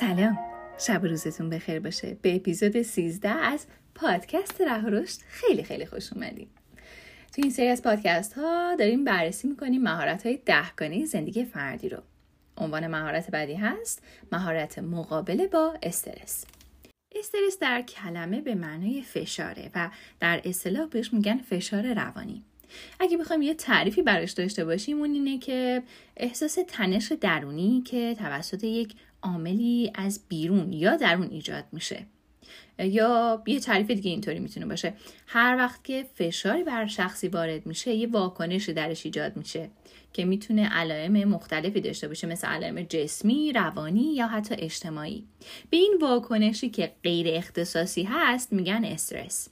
سلام. شب روزتون بخیر باشه. به اپیزود 13 از پادکست ره رشد خیلی خیلی خوش اومدیم تو این سری از پادکست ها داریم بررسی می‌کنیم مهارت های دهگانه زندگی فردی رو. عنوان مهارت بعدی هست مهارت مقابله با استرس. استرس در کلمه به معنای فشاره و در اصطلاح بهش میگن فشار روانی. اگه بخوایم یه تعریفی براش داشته باشیم اون اینه که احساس تنش درونی که توسط یک عاملی از بیرون یا درون ایجاد میشه. یا یه تعریف دیگه اینطوری می‌تونه باشه. هر وقت که فشاری بر شخصی وارد میشه یه واکنشی درش ایجاد میشه که می‌تونه علائم مختلفی داشته باشه مثل علائم جسمی، روانی یا حتی اجتماعی. به این واکنشی که غیر اختصاصی هست میگن استرس.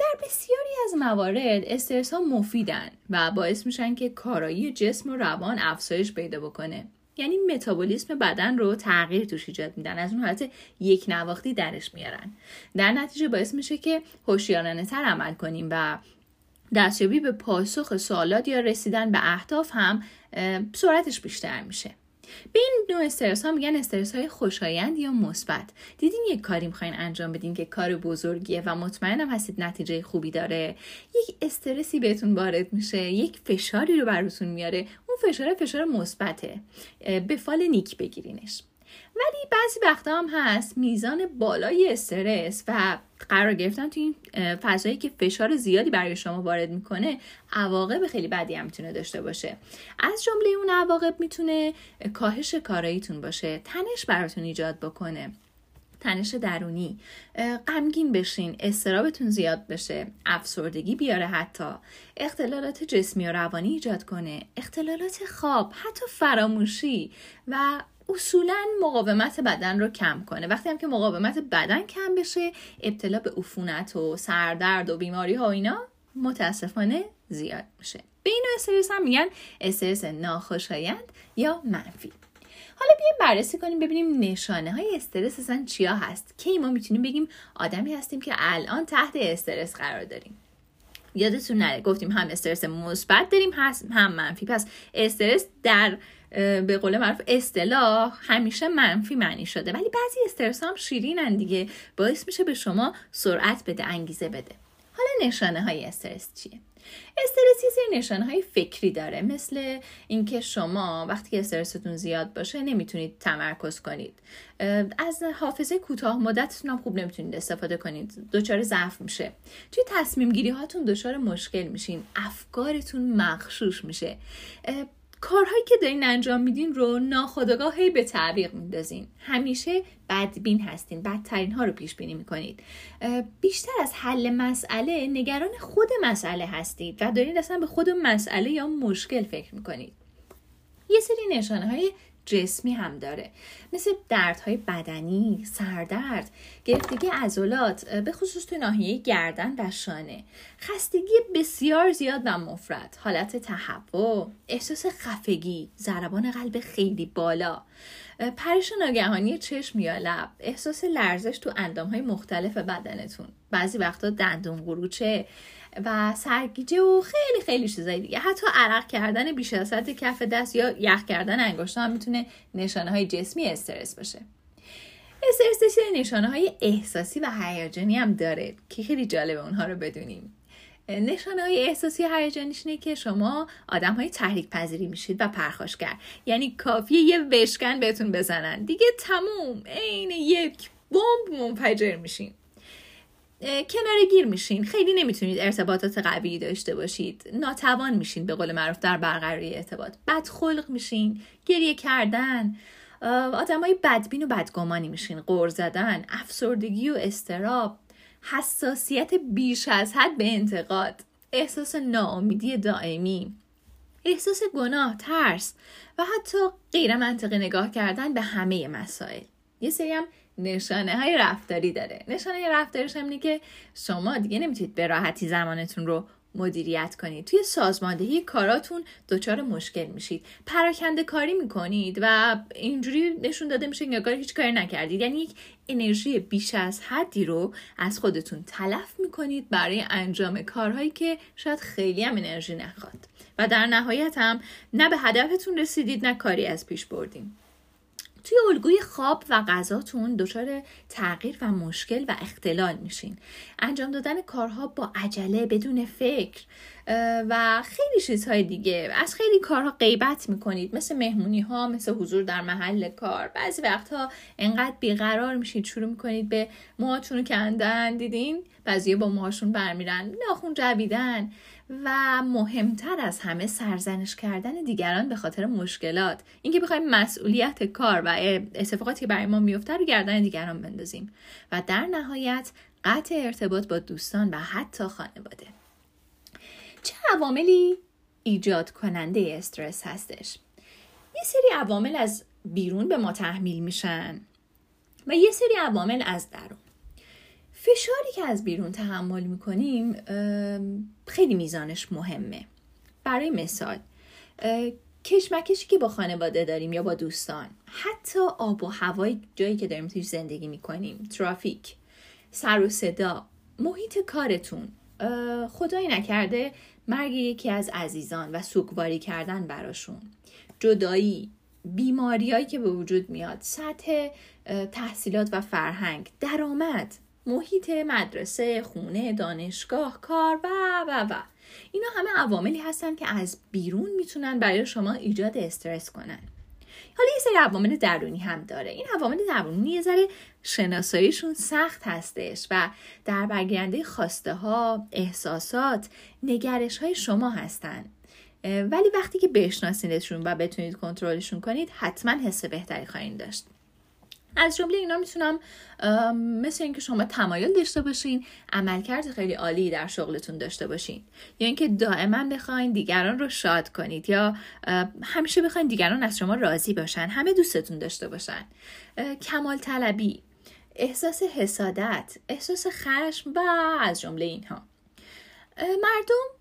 در بسیاری از موارد استرس ها مفیدن و باعث میشن که کارایی جسم و روان افزایش پیدا بکنه. یعنی متابولیسم بدن رو تغییر توش ایجاد میدن. از اون حالت یک نواختی درش میارن. در نتیجه باعث میشه که هوشیارانه تر عمل کنیم و دستیابی به پاسخ سوالات یا رسیدن به اهداف هم سرعتش بیشتر میشه. به این نوع استرس ها میگن استرس های خوشایند یا مثبت. دیدین یک کاری می‌خواین انجام بدین که کار بزرگیه و مطمئنم هستید نتیجه خوبی داره. یک استرسی بهتون وارد میشه یک فشاری رو براتون میاره. اون فشار فشار مثبته. به فال نیک بگیرینش. ولی بعضی وقتا هم هست میزان بالای استرس و قرار گرفتن تو این فضایی که فشار زیادی برای شما وارد می‌کنه عواقب خیلی بدی هم می‌تونه داشته باشه. از جمله اون عواقب می‌تونه کاهش کاراییتون باشه تنش براتون ایجاد بکنه تنش درونی غمگین بشین استرابتون زیاد بشه افسردگی بیاره حتی اختلالات جسمی و روانی ایجاد کنه اختلالات خواب حتی فراموشی و اصولا مقاومت بدن رو کم کنه. وقتی هم که مقاومت بدن کم بشه ابتلا به عفونت و سردرد و بیماری ها اینا متاسفانه زیاد میشه. به این استرس هم میگن استرس ناخوشایند یا منفی. حالا بیایم بررسی کنیم ببینیم نشانه های استرس اصلا چیا هست. کی ما می‌تونیم بگیم آدمی هستیم که الان تحت استرس قرار داریم. یادتون نره گفتیم هم استرس مثبت داریم هم منفی. پس استرس در به قول معروف اصطلاح همیشه منفی معنی شده. ولی بعضی استرس هم شیرینن دیگه. باعث میشه به شما سرعت بده انگیزه بده. حالا نشانه های استرس چیه؟ استرس یه سری نشانه های فکری داره. مثل اینکه شما وقتی که استرستون زیاد باشه نمی‌تونید تمرکز کنید. از حافظه کوتاه مدتتون هم خوب نمی‌تونید استفاده کنید. دچار ضعف میشه. توی تصمیم گیری هاتون دچار مشکل میشین. افکارتون مخشوش میشه. کارهایی که دارین انجام میدین رو ناخودآگاه به تعویق میندازین. همیشه بدبین هستین بدترین ها رو پیش بینی می‌کنید بیشتر از حل مسئله نگران خود مسئله هستید و دارین اصلا به خود مسئله یا مشکل فکر می‌کنید. یه سری نشانه های جسمی هم داره. مثل دردهای بدنی، سردرد، گرفتگی عضلات به خصوص تو ناحیه گردن و شانه. خستگی بسیار زیاد و مفرد. حالت تهوع احساس خفگی ضربان قلب خیلی بالا. پرش ناگهانی چشم یا لب احساس لرزش تو اندام های مختلف بدنتون. بعضی وقتا دندون قروچه و سرگیجه و خیلی خیلی چیزایی دیگه. حتی عرق کردن بیش از حد کف دست یا یخ کردن انگشت هم می‌تونه نشانه های جسمی استرس باشه. استرس نشانه های احساسی و هیجانی هم داره که خیلی جالبه اونها رو بدونیم. نشانه های احساسی هیجانیش اینه که شما آدم های تحریک پذیری میشید و پرخاشگر. یعنی کافیه یه وشکن بهتون بزنن. دیگه تموم. عین یک بمب منفجر میشین. کنار گیر میشین. خیلی نمی‌تونید ارتباطات قوی داشته باشید. ناتوان میشین به قول معروف در برقراری ارتباط. بدخلق میشین. گریه کردن. آدمای بدبین و بدگمانی میشین. قور زدن افسردگی و استراب. حساسیت بیش از حد به انتقاد. احساس ناامیدی دائمی. احساس گناه ترس و حتی غیر منطقی نگاه کردن به همه مسائل. یه سری هم نشانه های رفتاری داره. نشانه رفتاریش هم که شما دیگه نمی‌تونید به راحتی زمانتون رو مدیریت کنید. توی سازماندهی کاراتون دچار مشکل میشید. پراکنده کاری می‌کنید و اینجوری نشون داده میشه که هیچ کاری نکردید. یعنی یک انرژی بیش از حدی رو از خودتون تلف می‌کنید برای انجام کارهایی که شاید خیلی هم انرژی نخواد. و در نهایت هم نه به هدفتون رسیدید نه کاری از پیش بردیم توی الگوی خواب و غذاتون دچار تغییر و مشکل و اختلال میشین. انجام دادن کارها با عجله بدون فکر و خیلی چیزهای دیگه. از خیلی کارها غیبت می‌کنید. مثل مهمونی ها مثل حضور در محل کار. بعضی وقتها انقدر بیقرار میشید شروع می‌کنید به موهاتون کندن. دیدین؟ بعضی با موهاشون برمیرن. ناخون جویدن. و مهمتر از همه سرزنش کردن دیگران به خاطر مشکلات. اینکه بخوایم مسئولیت کار و اتفاقاتی که برای ما میفته رو گردن دیگران بندازیم. و در نهایت قطع ارتباط با دوستان و حتی خانواده. چه عواملی ایجاد کننده استرس هستش؟ یه سری عوامل از بیرون به ما تحمیل میشن و یه سری عوامل از درون. فشاری که از بیرون تحمل می‌کنیم خیلی میزانش مهمه. برای مثال کشمکشی که با خانواده داریم یا با دوستان حتی آب و هوای جایی که داریم توش زندگی می‌کنیم ترافیک سر و صدا محیط کارتون خدایی نکرده مرگ یکی از عزیزان و سوگواری کردن براشون جدایی بیماریایی که به وجود میاد سطح تحصیلات و فرهنگ درآمد. محیط مدرسه خونه دانشگاه کار و و و. اینا همه عواملی هستن که از بیرون می‌تونن برای شما ایجاد استرس کنن. حالا یه سری عوامل درونی هم داره. این عوامل درونی یه ذره شناساییشون سخت هستش و در برگیرنده خواسته ها احساسات نگرش های شما هستن. ولی وقتی که بشناسیدشون و بتونید کنترلشون کنید حتما حس بهتری خواهید داشت. از جمله اینا می‌تونم مثل اینکه شما تمایل داشته باشین عملکرد خیلی عالی در شغلتون داشته باشین. یا اینکه دائما بخواین دیگران رو شاد کنید یا همیشه بخواین دیگران از شما راضی باشن همه دوستتون داشته باشن. کمال طلبی احساس حسادت احساس خشم و از جمله اینها. مردم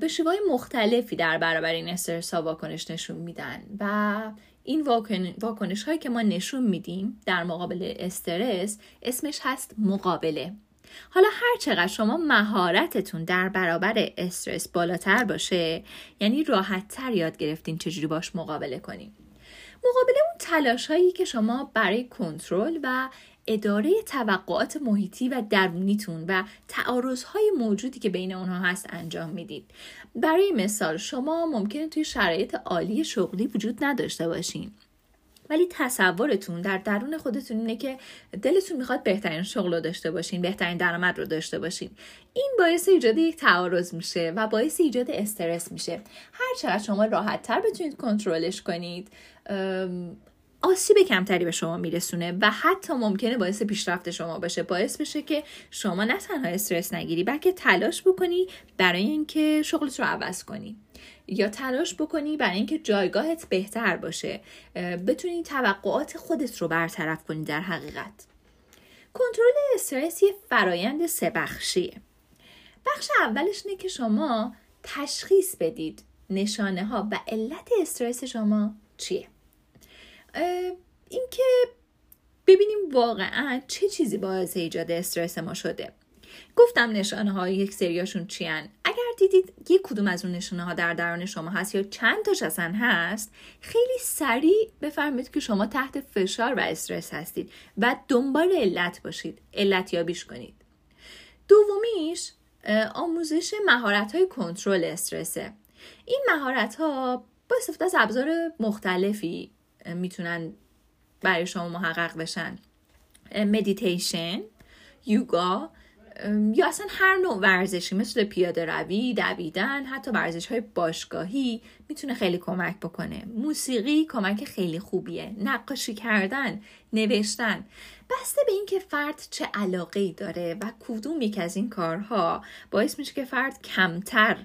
به شیوهای مختلفی در برابر این استرس ها واکنش نشون میدن و این واکنش هایی که ما نشون میدیم در مقابل استرس اسمش هست مقابله. حالا هر چقدر شما مهارتتون در برابر استرس بالاتر باشه یعنی راحت تر یاد گرفتین چجوری باش مقابله کنیم مقابله اون تلاش هایی که شما برای کنترل و اداره توقعات محیطی و درونیتون و تعارضهای موجودی که بین اونها هست انجام می‌دید. برای مثال شما ممکنه توی شرایط عالی شغلی وجود نداشته باشین. ولی تصورتون در درون خودتون اینه که دلتون می‌خواد بهترین شغل رو داشته باشین بهترین درآمد رو داشته باشین. این باعث ایجاد یک تعارض میشه و باعث ایجاد استرس میشه. هر چقدر شما راحت تر بتونید کنترلش کنید آسیب کمتری به شما میرسونه و حتی ممکنه باعث پیشرفت شما باشه. باعث بشه که شما نه تنها استرس نگیری بلکه تلاش بکنی برای اینکه شغلت رو عوض کنی. یا تلاش بکنی برای اینکه جایگاهت بهتر باشه. بتونی توقعات خودت رو برطرف کنی در حقیقت. کنترل استرس یه فرایند سه بخشیه. بخش اولش اینه که شما تشخیص بدید نشانه ها و علت استرس شما چیه. اینکه ببینیم واقعا چه چیزی باعث ایجاد استرس ما شده. گفتم نشانه های یک سریاشون چیان؟ اگر دیدید یک کدوم از اون نشانه ها در درون شما هست یا چند تاش اصلا هست خیلی سریع بفرمایید که شما تحت فشار و استرس هستید و دنبال علت باشید علت یابیش کنید. دومیش آموزش مهارت های کنترل استرسه. این مهارت ها با استفاده از ابزار مختلفی می‌تونن برای شما محقق بشن. مدیتیشن یوگا یا اصلا هر نوع ورزشی مثل پیاده روی دویدن حتی ورزش های باشگاهی می‌تونه خیلی کمک بکنه. موسیقی کمک خیلی خوبیه. نقاشی کردن نوشتن. بسته به اینکه فرد چه علاقه ای داره و کدوم یک از این کارها باعث میشه که فرد کمتر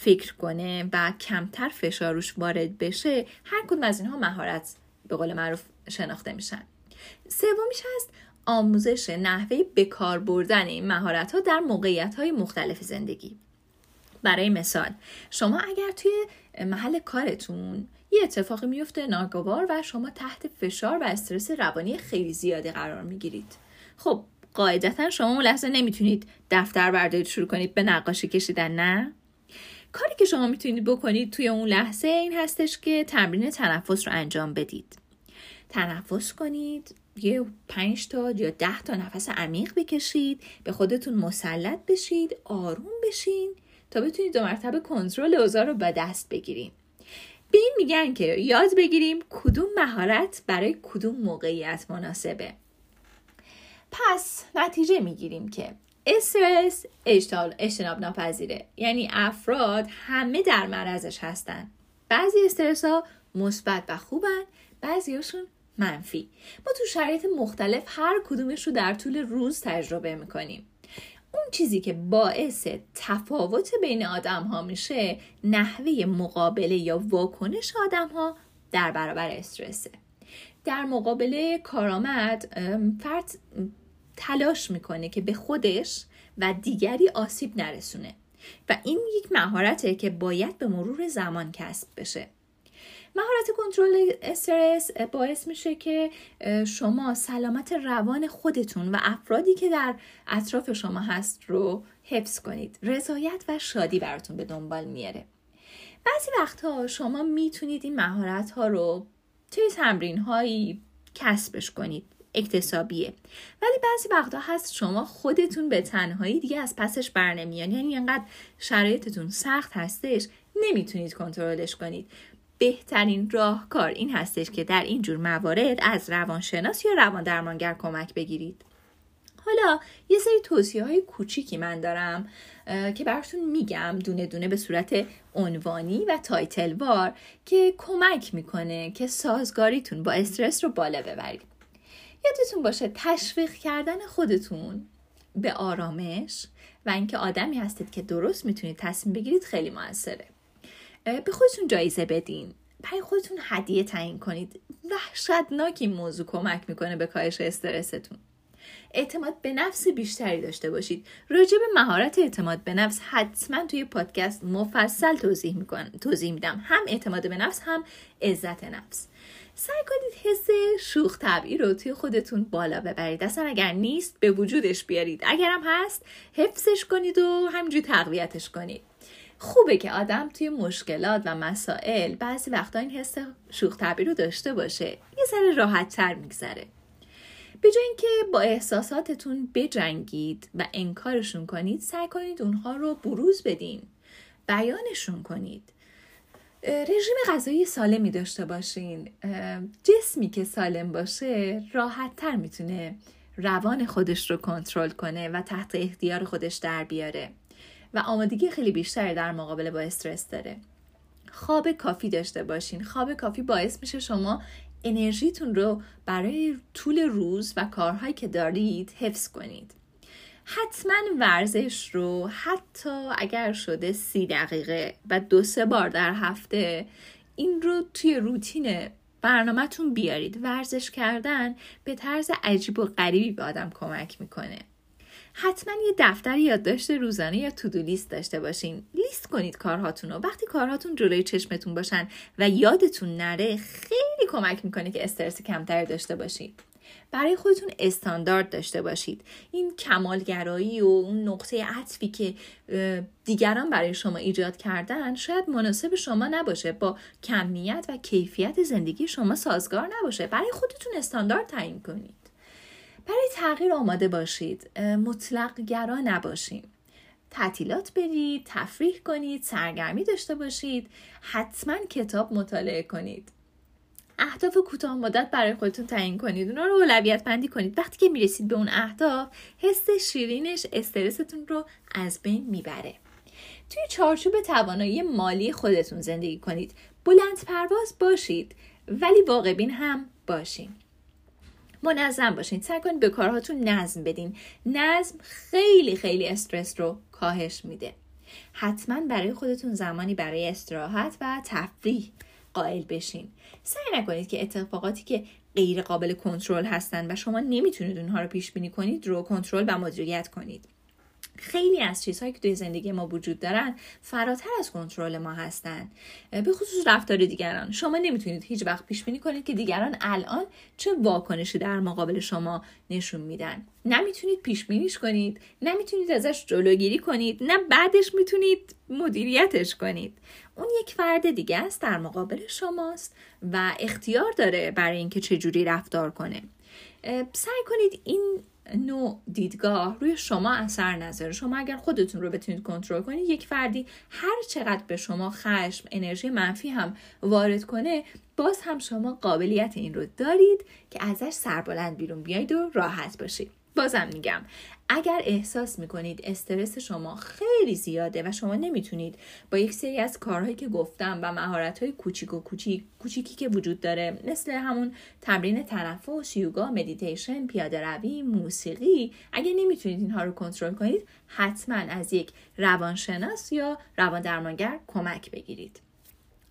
فکر کنه و کمتر فشاروش وارد بشه هر کدوم از اینها مهارت به قول معروف شناخته میشن. سومیش هست آموزش نحوه بکار بردن این مهارت ها در موقعیت های مختلف زندگی. برای مثال شما اگر توی محل کارتون یه اتفاقی میفته ناگوار و شما تحت فشار و استرس روانی خیلی زیادی قرار می‌گیرید. خب قاعدتا شما اون لحظه نمی‌تونید دفتر بردارید شروع کنید به نقاشی کشیدن نه؟ کاری که شما می‌تونید بکنید توی اون لحظه این هستش که تمرین تنفس رو انجام بدید. تنفس کنید یه پنج تا یا ده تا نفس عمیق بکشید به خودتون مسلط بشید آروم بشین تا بتونید دو مرتبه کنترل اوضاع رو به دست بگیریم به این میگن که یاد بگیریم کدوم مهارت برای کدوم موقعیت مناسبه. پس نتیجه می‌گیریم که استرس اجتناب ناپذیره یعنی افراد همه در معرضش هستن. بعضی استرس ها مثبت و خوبن بعضیاشون منفی. ما تو شرایط مختلف هر کدومش رو در طول روز تجربه می‌کنیم. اون چیزی که باعث تفاوت بین آدم ها میشه نحوه مقابله یا واکنش آدم ها در برابر استرسه. در مقابله کارآمد فرد تلاش می‌کنه که به خودش و دیگری آسیب نرسونه. و این یک مهارته که باید به مرور زمان کسب بشه. مهارت کنترل استرس باعث میشه که شما سلامت روان خودتون و افرادی که در اطراف شما هست رو حفظ کنید. رضایت و شادی براتون به دنبال میاره. بعضی وقتها شما می‌تونید این مهارت ها رو توی تمرین هایی کسبش کنید. اکتسابیه. ولی بعضی وقتا هست شما خودتون به تنهایی دیگه از پسش برنمیان یعنی انقدر شرایطتون سخت هستش نمی‌تونید کنترلش کنید. بهترین راهکار این هستش که در این جور موارد از روانشناس یا روان درمانگر کمک بگیرید. حالا یه سری توصیه های کوچیکی من دارم که براتون میگم دونه دونه به صورت عنوانی و تایتل وار که کمک می‌کنه که سازگاریتون با استرس رو بالا ببرید. یادتون باشه تشویق کردن خودتون به آرامش و اینکه آدمی هستید که درست می‌تونید تصمیم بگیرید خیلی موثره. به خودتون جایزه بدین. برای خودتون هدیه تعیین کنید. وحشتناک این موضوع کمک می‌کنه به کاهش استرستون. اعتماد به نفس بیشتری داشته باشید. راجع به مهارت اعتماد به نفس حتما توی پادکست مفصل توضیح می‌کنم توضیح میدم. هم اعتماد به نفس هم عزت نفس. سعی کنید حس شوخ طبعی رو توی خودتون بالا ببرید. اصلا اگر نیست به وجودش بیارید. اگرم هست حفظش کنید و همینجوری تقویتش کنید. خوبه که آدم توی مشکلات و مسائل بعضی وقتا این حس شوخ طبعی رو داشته باشه. یه ذره راحت تر میگذره. به جای اینکه با احساساتتون بجنگید و انکارشون کنید سعی کنید اونها رو بروز بدین. بیانشون کنید. رژیم غذایی سالمی داشته باشین. جسمی که سالم باشه راحت تر می‌تونه روان خودش رو کنترل کنه و تحت اختیار خودش در بیاره. و آمادگی خیلی بیشتری در مقابله با استرس داره. خواب کافی داشته باشین. خواب کافی باعث میشه شما انرژیتون رو برای طول روز و کارهایی که دارید حفظ کنید. حتما ورزش رو حتی اگر شده سی دقیقه و دو سه بار در هفته این رو توی روتین برنامهتون بیارید. ورزش کردن به طرز عجیب و غریبی به آدم کمک می‌کنه. حتما یه دفتر یادداشت روزانه یا تودو لیست داشته باشین. لیست کنید کارهاتون رو وقتی کارهاتون جلوی چشمتون باشن و یادتون نره خیلی کمک می‌کنه که استرس کمتری داشته باشید برای خودتون استاندارد داشته باشید. این کمالگرایی و اون نقطه عطفی که دیگران برای شما ایجاد کردن شاید مناسب شما نباشه. با کمیت و کیفیت زندگی شما سازگار نباشه. برای خودتون استاندارد تعیین کنید. برای تغییر آماده باشید مطلق گرا نباشید تعطیلات برید تفریح کنید سرگرمی داشته باشید حتما کتاب مطالعه کنید. اهداف کوتاه مدت برای خودتون تعیین کنید. اونا رو اولویت بندی کنید. وقتی که می‌رسید به اون اهداف حس شیرینش استرستون رو از بین می‌بره. توی چارچوب توانایی مالی خودتون زندگی کنید. بلند پرواز باشید ولی واقع هم باشین. منظم باشین. سعی کنید به کارهاتون نظم بدین. نظم خیلی خیلی استرس رو کاهش میده. حتما برای خودتون زمانی برای استراحت و تفریح قائل بشین. سعی نکنید که اتفاقاتی که غیر قابل کنترل هستن و شما نمی‌تونید اونها رو پیش بینی کنید رو کنترل و مدیریت کنید. خیلی از چیزهایی که توی زندگی ما وجود دارن فراتر از کنترل ما هستن. به خصوص رفتار دیگران. شما نمی‌تونید هیچ وقت پیش بینی کنید که دیگران الان چه واکنشی در مقابل شما نشون میدن. نمی‌تونید پیش بینیش کنید. نمی‌تونید ازش جلوگیری کنید. نه بعدش می‌تونید مدیریتش کنید. اون یک فرد دیگه است در مقابل شماست و اختیار داره برای اینکه چجوری رفتار کنه. سعی کنید این نوع دیدگاه روی شما اثر نذاره. شما اگر خودتون رو بتونید کنترل کنید یک فردی هر چقدر به شما خشم انرژی منفی هم وارد کنه باز هم شما قابلیت این رو دارید که ازش سربلند بیرون بیاید و راحت باشید. بازم میگم. اگر احساس می‌کنید استرس شما خیلی زیاده و شما نمی‌تونید با یک سری از کارهایی که گفتم و مهارت های کوچیک و کوچیک کوچیکی که وجود داره مثل همون تمرین تنفس یوگا مدیتیشن پیاده روی موسیقی اگر نمی‌تونید اینها رو کنترل کنید حتما از یک روانشناس یا روان درمانگر کمک بگیرید.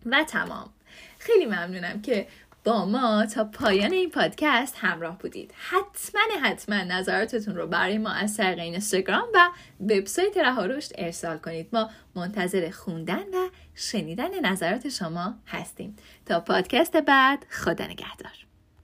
و تمام. خیلی ممنونم که با ما تا پایان این پادکست همراه بودید. حتما حتما نظراتتون رو برای ما از طریق اینستاگرام و وبسایت رها ارسال کنید. ما منتظر خوندن و شنیدن نظرات شما هستیم. تا پادکست بعد خدا نگهدار.